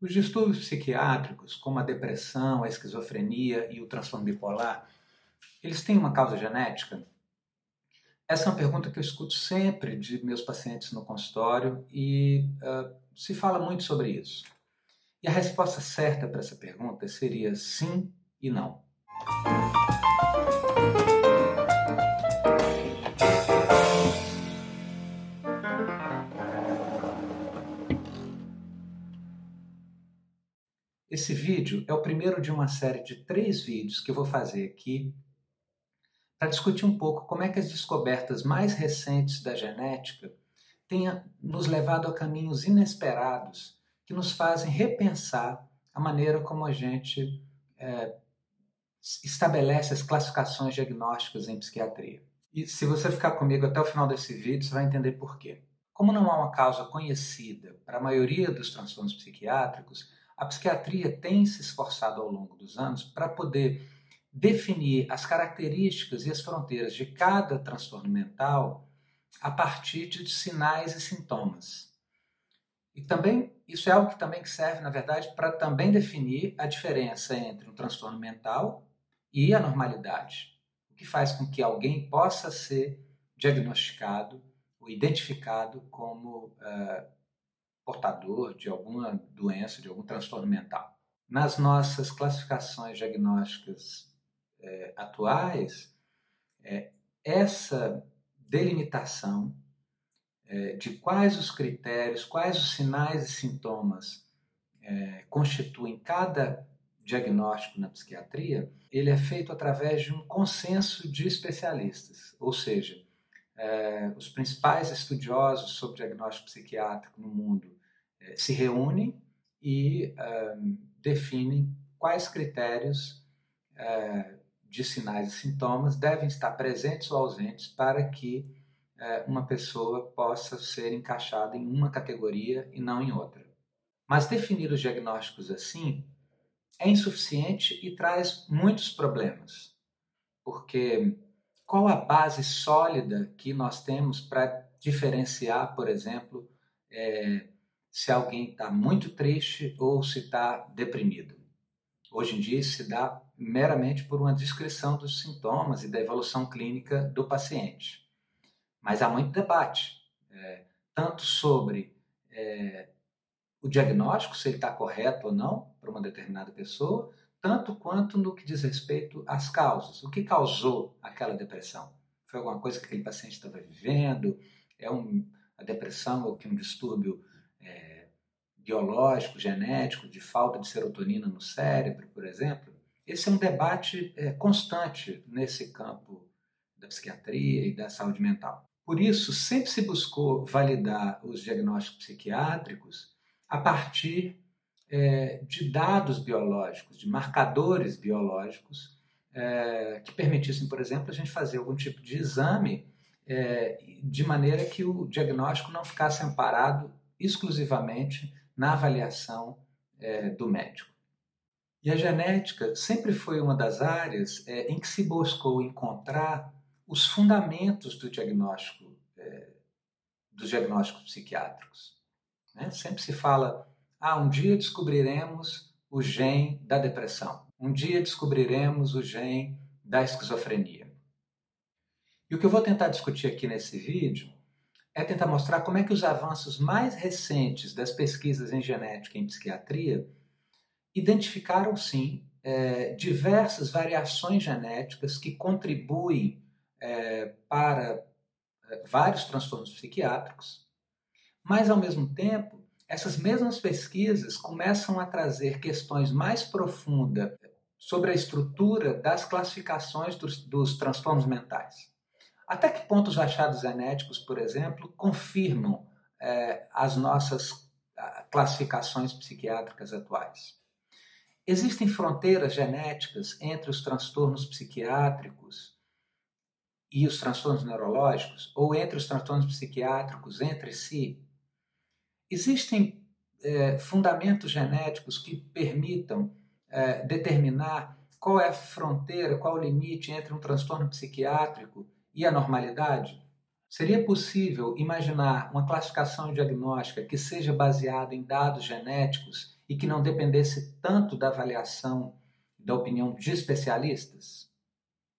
Os distúrbios psiquiátricos, como a depressão, a esquizofrenia e o transtorno bipolar, eles têm uma causa genética? Essa é uma pergunta que eu escuto sempre de meus pacientes no consultório e uh, se fala muito sobre isso. E a resposta certa para essa pergunta seria sim e não. Esse vídeo é o primeiro de uma série de três vídeos que eu vou fazer aqui para discutir um pouco como é que as descobertas mais recentes da genética têm nos levado a caminhos inesperados que nos fazem repensar a maneira como a gente é, estabelece as classificações diagnósticas em psiquiatria. E se você ficar comigo até o final desse vídeo, você vai entender por quê. Como não há uma causa conhecida para a maioria dos transtornos psiquiátricos, a psiquiatria tem se esforçado ao longo dos anos para poder definir as características e as fronteiras de cada transtorno mental a partir de sinais e sintomas. E também isso é algo que também serve, na verdade, para também definir a diferença entre um transtorno mental e a normalidade, o que faz com que alguém possa ser diagnosticado ou identificado como uh, portador de alguma doença, de algum transtorno mental. Nas nossas classificações diagnósticas é, atuais, é, essa delimitação é, de quais os critérios, quais os sinais e sintomas é, constituem cada diagnóstico na psiquiatria, ele é feito através de um consenso de especialistas, ou seja, é, os principais estudiosos sobre diagnóstico psiquiátrico no mundo é, se reúnem e um, definem quais critérios de sinais e sintomas devem estar presentes ou ausentes para que uma pessoa possa ser encaixada em uma categoria e não em outra. Mas definir os diagnósticos assim é insuficiente e traz muitos problemas, porque qual a base sólida que nós temos para diferenciar, por exemplo, é, se alguém está muito triste ou se está deprimido. Hoje em dia se dá meramente por uma descrição dos sintomas e da evolução clínica do paciente. Mas há muito debate, é, tanto sobre é, o diagnóstico, se ele está correto ou não para uma determinada pessoa, tanto quanto no que diz respeito às causas. O que causou aquela depressão? Foi alguma coisa que aquele paciente estava vivendo? É um, a depressão ou que um distúrbio é, biológico, genético, de falta de serotonina no cérebro, por exemplo. Esse é um debate é, constante nesse campo da psiquiatria e da saúde mental. Por isso, sempre se buscou validar os diagnósticos psiquiátricos a partir é, de dados biológicos, de marcadores biológicos, é, que permitissem, por exemplo, a gente fazer algum tipo de exame é, de maneira que o diagnóstico não ficasse amparado exclusivamente na avaliação é, do médico. E a genética sempre foi uma das áreas é, em que se buscou encontrar os fundamentos do diagnóstico, é, dos diagnósticos psiquiátricos. Né? Sempre se fala, ah, um dia descobriremos o gene da depressão, um dia descobriremos o gene da esquizofrenia. E o que eu vou tentar discutir aqui nesse vídeo é tentar mostrar como é que os avanços mais recentes das pesquisas em genética e em psiquiatria identificaram, sim, é, diversas variações genéticas que contribuem é, para é, vários transtornos psiquiátricos, mas, ao mesmo tempo, essas mesmas pesquisas começam a trazer questões mais profundas sobre a estrutura das classificações dos, dos transtornos mentais. Até que ponto os achados genéticos, por exemplo, confirmam é, as nossas classificações psiquiátricas atuais? Existem fronteiras genéticas entre os transtornos psiquiátricos e os transtornos neurológicos, ou entre os transtornos psiquiátricos entre si? Existem é, fundamentos genéticos que permitam é, determinar qual é a fronteira, qual o limite entre um transtorno psiquiátrico e a normalidade? Seria possível imaginar uma classificação diagnóstica que seja baseada em dados genéticos e que não dependesse tanto da avaliação da opinião de especialistas?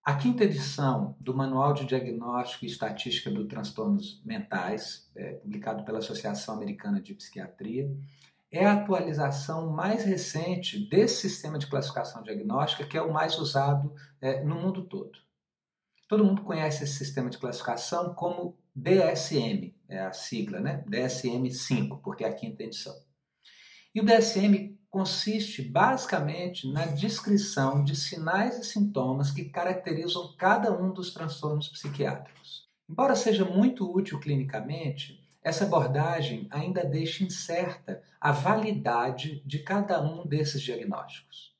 A quinta edição do Manual de Diagnóstico e Estatística dos Transtornos Mentais, é, publicado pela Associação Americana de Psiquiatria, é a atualização mais recente desse sistema de classificação diagnóstica, que é o mais usado é, no mundo todo. Todo mundo conhece esse sistema de classificação como DSM, é a sigla, né? DSM-5, porque é a quinta edição. E o DSM consiste basicamente na descrição de sinais e sintomas que caracterizam cada um dos transtornos psiquiátricos. Embora seja muito útil clinicamente, essa abordagem ainda deixa incerta a validade de cada um desses diagnósticos.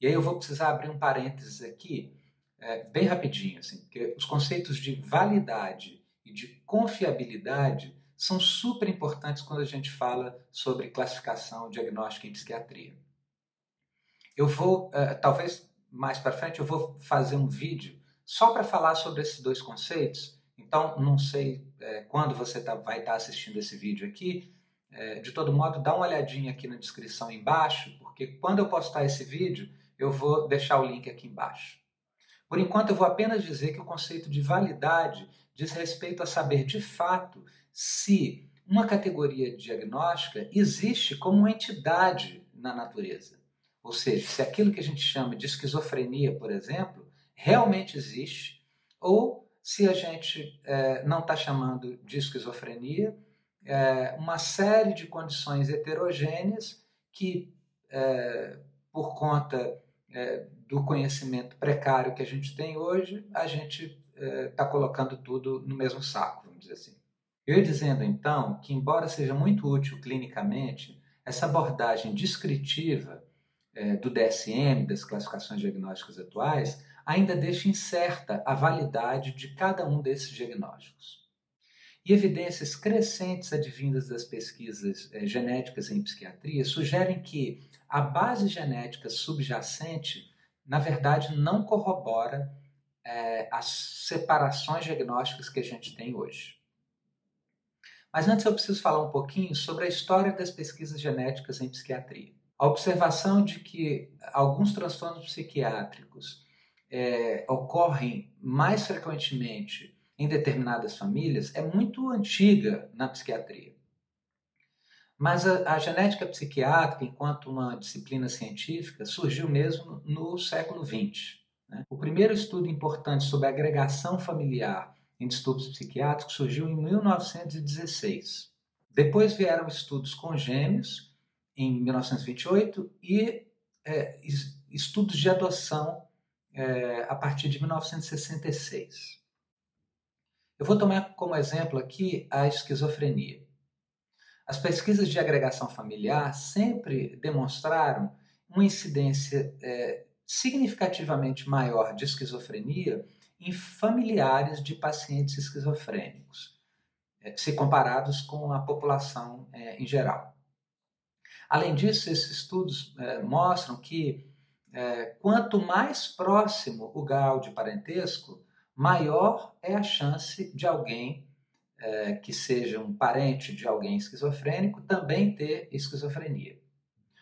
E aí eu vou precisar abrir um parênteses aqui, é, bem rapidinho, assim, porque os conceitos de validade e de confiabilidade são super importantes quando a gente fala sobre classificação diagnóstica em psiquiatria. Eu vou, uh, talvez mais para frente, eu vou fazer um vídeo só para falar sobre esses dois conceitos. Então, não sei uh, quando você tá, vai estar tá assistindo esse vídeo aqui. Uh, de todo modo, dá uma olhadinha aqui na descrição embaixo, porque quando eu postar esse vídeo, eu vou deixar o link aqui embaixo. Por enquanto, eu vou apenas dizer que o conceito de validade diz respeito a saber de fato se uma categoria diagnóstica existe como uma entidade na natureza. Ou seja, se aquilo que a gente chama de esquizofrenia, por exemplo, realmente existe, ou se a gente é, não está chamando de esquizofrenia, é, uma série de condições heterogêneas que, é, por conta é, do conhecimento precário que a gente tem hoje, a gente está é, colocando tudo no mesmo saco, vamos dizer assim. Eu ia dizendo então que, embora seja muito útil clinicamente, essa abordagem descritiva é, do DSM, das classificações diagnósticas atuais, ainda deixa incerta a validade de cada um desses diagnósticos. E evidências crescentes advindas das pesquisas é, genéticas em psiquiatria sugerem que a base genética subjacente, na verdade, não corrobora é, as separações diagnósticas que a gente tem hoje. Mas antes eu preciso falar um pouquinho sobre a história das pesquisas genéticas em psiquiatria. A observação de que alguns transtornos psiquiátricos é, ocorrem mais frequentemente em determinadas famílias é muito antiga na psiquiatria. Mas a, a, genética psiquiátrica, enquanto uma disciplina científica, surgiu mesmo no século XX. Né? O primeiro estudo importante sobre agregação familiar em distúrbios psiquiátricos surgiu em 1916. Depois vieram estudos com gêmeos, em 1928, e é, estudos de adoção é, a partir de 1966. Eu vou tomar como exemplo aqui a esquizofrenia. As pesquisas de agregação familiar sempre demonstraram uma incidência é, significativamente maior de esquizofrenia em familiares de pacientes esquizofrênicos, é, se comparados com a população é, em geral. Além disso, esses estudos é, mostram que quanto mais próximo o grau de parentesco, maior é a chance de alguém que seja um parente de alguém esquizofrênico também ter esquizofrenia.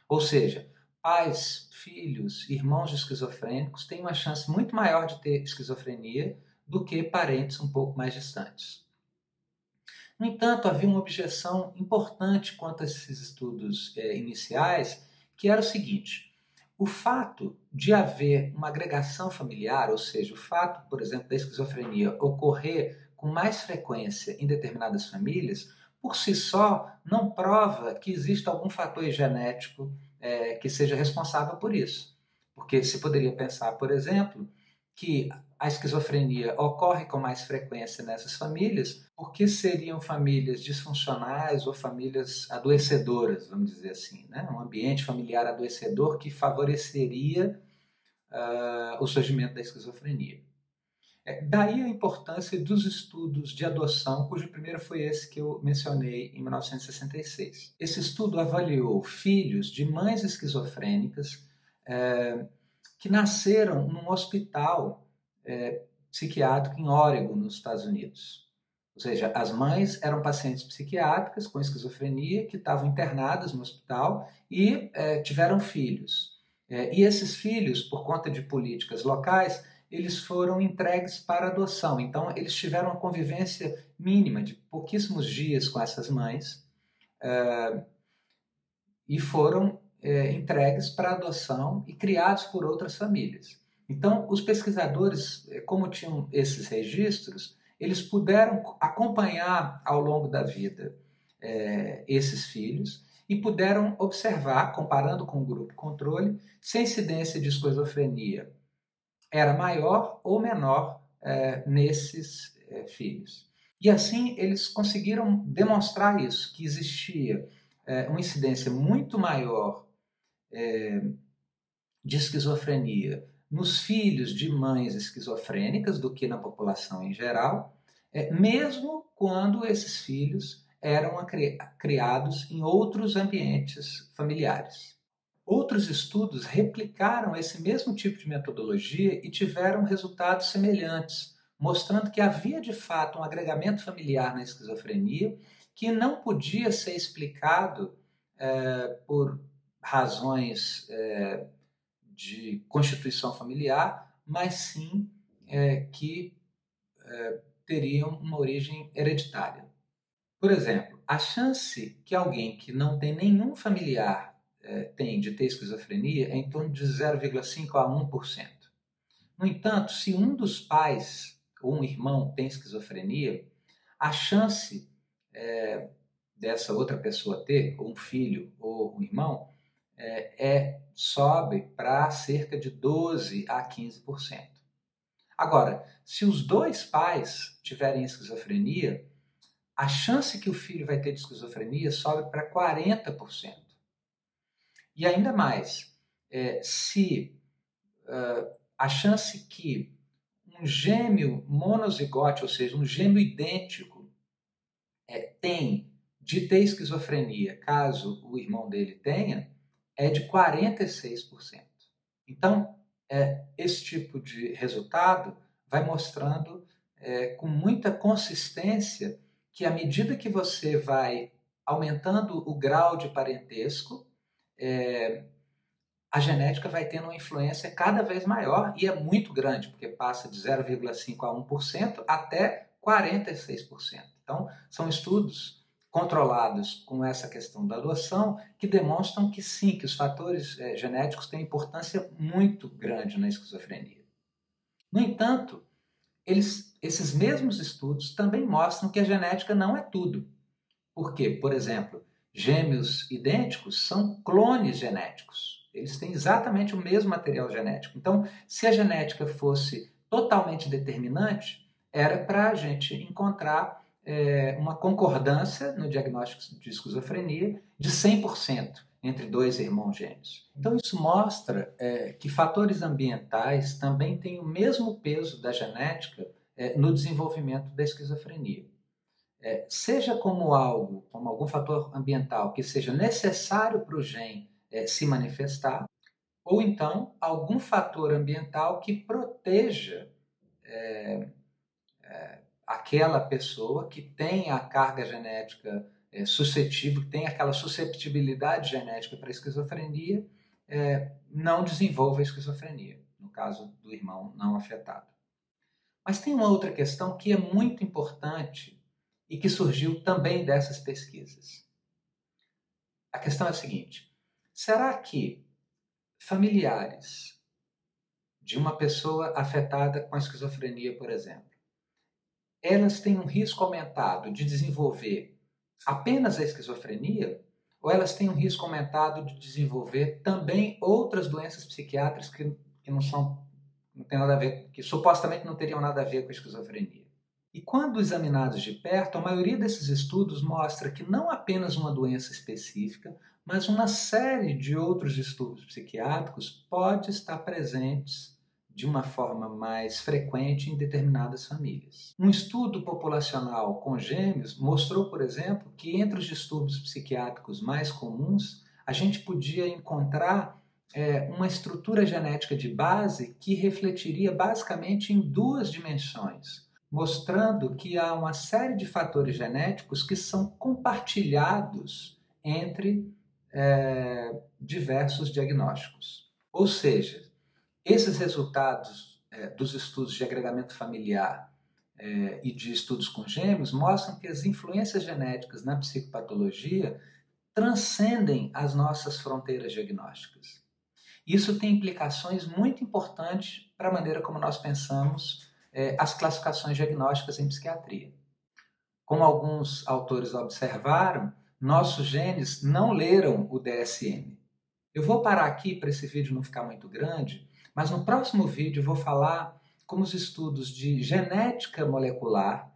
Ou seja, pais, filhos, irmãos de esquizofrênicos têm uma chance muito maior de ter esquizofrenia do que parentes um pouco mais distantes. No entanto, havia uma objeção importante quanto a esses estudos é, iniciais, que era o seguinte: o fato de haver uma agregação familiar, ou seja, o fato, por exemplo, da esquizofrenia ocorrer com mais frequência em determinadas famílias, por si só não prova que exista algum fator genético é, que seja responsável por isso. Porque se poderia pensar, por exemplo, que a esquizofrenia ocorre com mais frequência nessas famílias, porque seriam famílias disfuncionais ou famílias adoecedoras, vamos dizer assim, né? um ambiente familiar adoecedor que favoreceria uh, o surgimento da esquizofrenia. É, daí a importância dos estudos de adoção, cujo primeiro foi esse que eu mencionei em 1966. Esse estudo avaliou filhos de mães esquizofrênicas é, que nasceram num hospital é, psiquiátrico em Oregon, nos Estados Unidos. Ou seja, as mães eram pacientes psiquiátricas com esquizofrenia que estavam internadas no hospital e é, tiveram filhos. É, e esses filhos, por conta de políticas locais, eles foram entregues para adoção. Então, eles tiveram uma convivência mínima de pouquíssimos dias com essas mães é, e foram é, entregues para adoção e criados por outras famílias. Então, os pesquisadores, é, como tinham esses registros, eles puderam acompanhar ao longo da vida é, esses filhos e puderam observar, comparando com o grupo controle, se a incidência de esquizofrenia era maior ou menor é, nesses é, filhos. E assim eles conseguiram demonstrar isso, que existia é, uma incidência muito maior é, de esquizofrenia nos filhos de mães esquizofrênicas do que na população em geral, é, mesmo quando esses filhos eram criados em outros ambientes familiares. Outros estudos replicaram esse mesmo tipo de metodologia e tiveram resultados semelhantes, mostrando que havia de fato um agregamento familiar na esquizofrenia que não podia ser explicado é, por razões é, de constituição familiar, mas sim é, que teriam uma origem hereditária. Por exemplo, a chance que alguém que não tem nenhum familiar é, tem de ter esquizofrenia é em torno de 0,5 a 1%. No entanto, se um dos pais ou um irmão tem esquizofrenia, a chance é, dessa outra pessoa ter, ou um filho ou um irmão, é, é sobe para cerca de 12 a 15%. Agora, se os dois pais tiverem esquizofrenia, a chance que o filho vai ter de esquizofrenia sobe para 40%. E ainda mais, é, se uh, a chance que um gêmeo monozigote, ou seja, um gêmeo idêntico, é, tem de ter esquizofrenia, caso o irmão dele tenha, é de 46%. Então, é, esse tipo de resultado vai mostrando é, com muita consistência que à medida que você vai aumentando o grau de parentesco, é, a genética vai tendo uma influência cada vez maior e é muito grande, porque passa de 0,5% a 1% até 46%. Então, são estudos controlados com essa questão da adoção que demonstram que sim, que os fatores é, genéticos têm importância muito grande na esquizofrenia. No entanto, eles, esses mesmos estudos também mostram que a genética não é tudo. Por quê? Por exemplo, gêmeos idênticos são clones genéticos. Eles têm exatamente o mesmo material genético. Então, se a genética fosse totalmente determinante, era para a gente encontrar é, uma concordância no diagnóstico de esquizofrenia de 100% entre dois irmãos gêmeos. Então, isso mostra é, que fatores ambientais também têm o mesmo peso da genética é, no desenvolvimento da esquizofrenia. É, seja como algo, como algum fator ambiental que seja necessário para o gene é, se manifestar, ou então algum fator ambiental que proteja é, é, aquela pessoa que tem a carga genética é, suscetível, que tem aquela susceptibilidade genética para a esquizofrenia, é, não desenvolva a esquizofrenia, no caso do irmão não afetado. Mas tem uma outra questão que é muito importante e que surgiu também dessas pesquisas. A questão é a seguinte: será que familiares de uma pessoa afetada com a esquizofrenia, por exemplo, elas têm um risco aumentado de desenvolver apenas a esquizofrenia, ou elas têm um risco aumentado de desenvolver também outras doenças psiquiátricas que, que não são não tem nada a ver, que supostamente não teriam nada a ver com a esquizofrenia. E quando examinados de perto, a maioria desses estudos mostra que não apenas uma doença específica, mas uma série de outros distúrbios psiquiátricos pode estar presentes de uma forma mais frequente em determinadas famílias. Um estudo populacional com gêmeos mostrou, por exemplo, que entre os distúrbios psiquiátricos mais comuns, a gente podia encontrar é, uma estrutura genética de base que refletiria basicamente em duas dimensões. Mostrando que há uma série de fatores genéticos que são compartilhados entre é, diversos diagnósticos. Ou seja, esses resultados é, dos estudos de agregamento familiar é, e de estudos com gêmeos mostram que as influências genéticas na psicopatologia transcendem as nossas fronteiras diagnósticas. Isso tem implicações muito importantes para a maneira como nós pensamos é, as classificações diagnósticas em psiquiatria. Como alguns autores observaram, nossos genes não leram o DSM. Eu vou parar aqui para esse vídeo não ficar muito grande, mas no próximo vídeo eu vou falar como os estudos de genética molecular,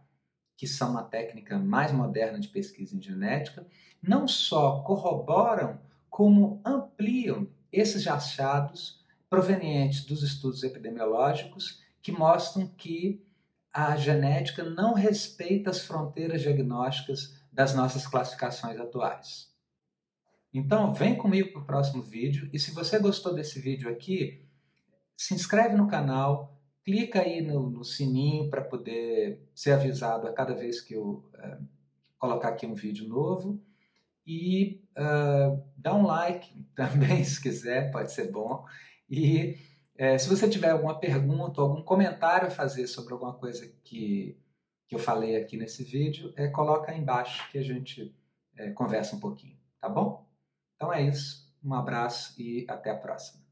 que são uma técnica mais moderna de pesquisa em genética, não só corroboram, como ampliam esses achados provenientes dos estudos epidemiológicos que mostram que a genética não respeita as fronteiras diagnósticas das nossas classificações atuais. Então, vem comigo para o próximo vídeo e se você gostou desse vídeo aqui, se inscreve no canal, clica aí no, no sininho para poder ser avisado a cada vez que eu é, colocar aqui um vídeo novo e uh, dá um like também, se quiser, pode ser bom. E é, se você tiver alguma pergunta ou algum comentário a fazer sobre alguma coisa que, que eu falei aqui nesse vídeo, é, coloca aí embaixo que a gente é, conversa um pouquinho, tá bom? Então é isso, um abraço e até a próxima.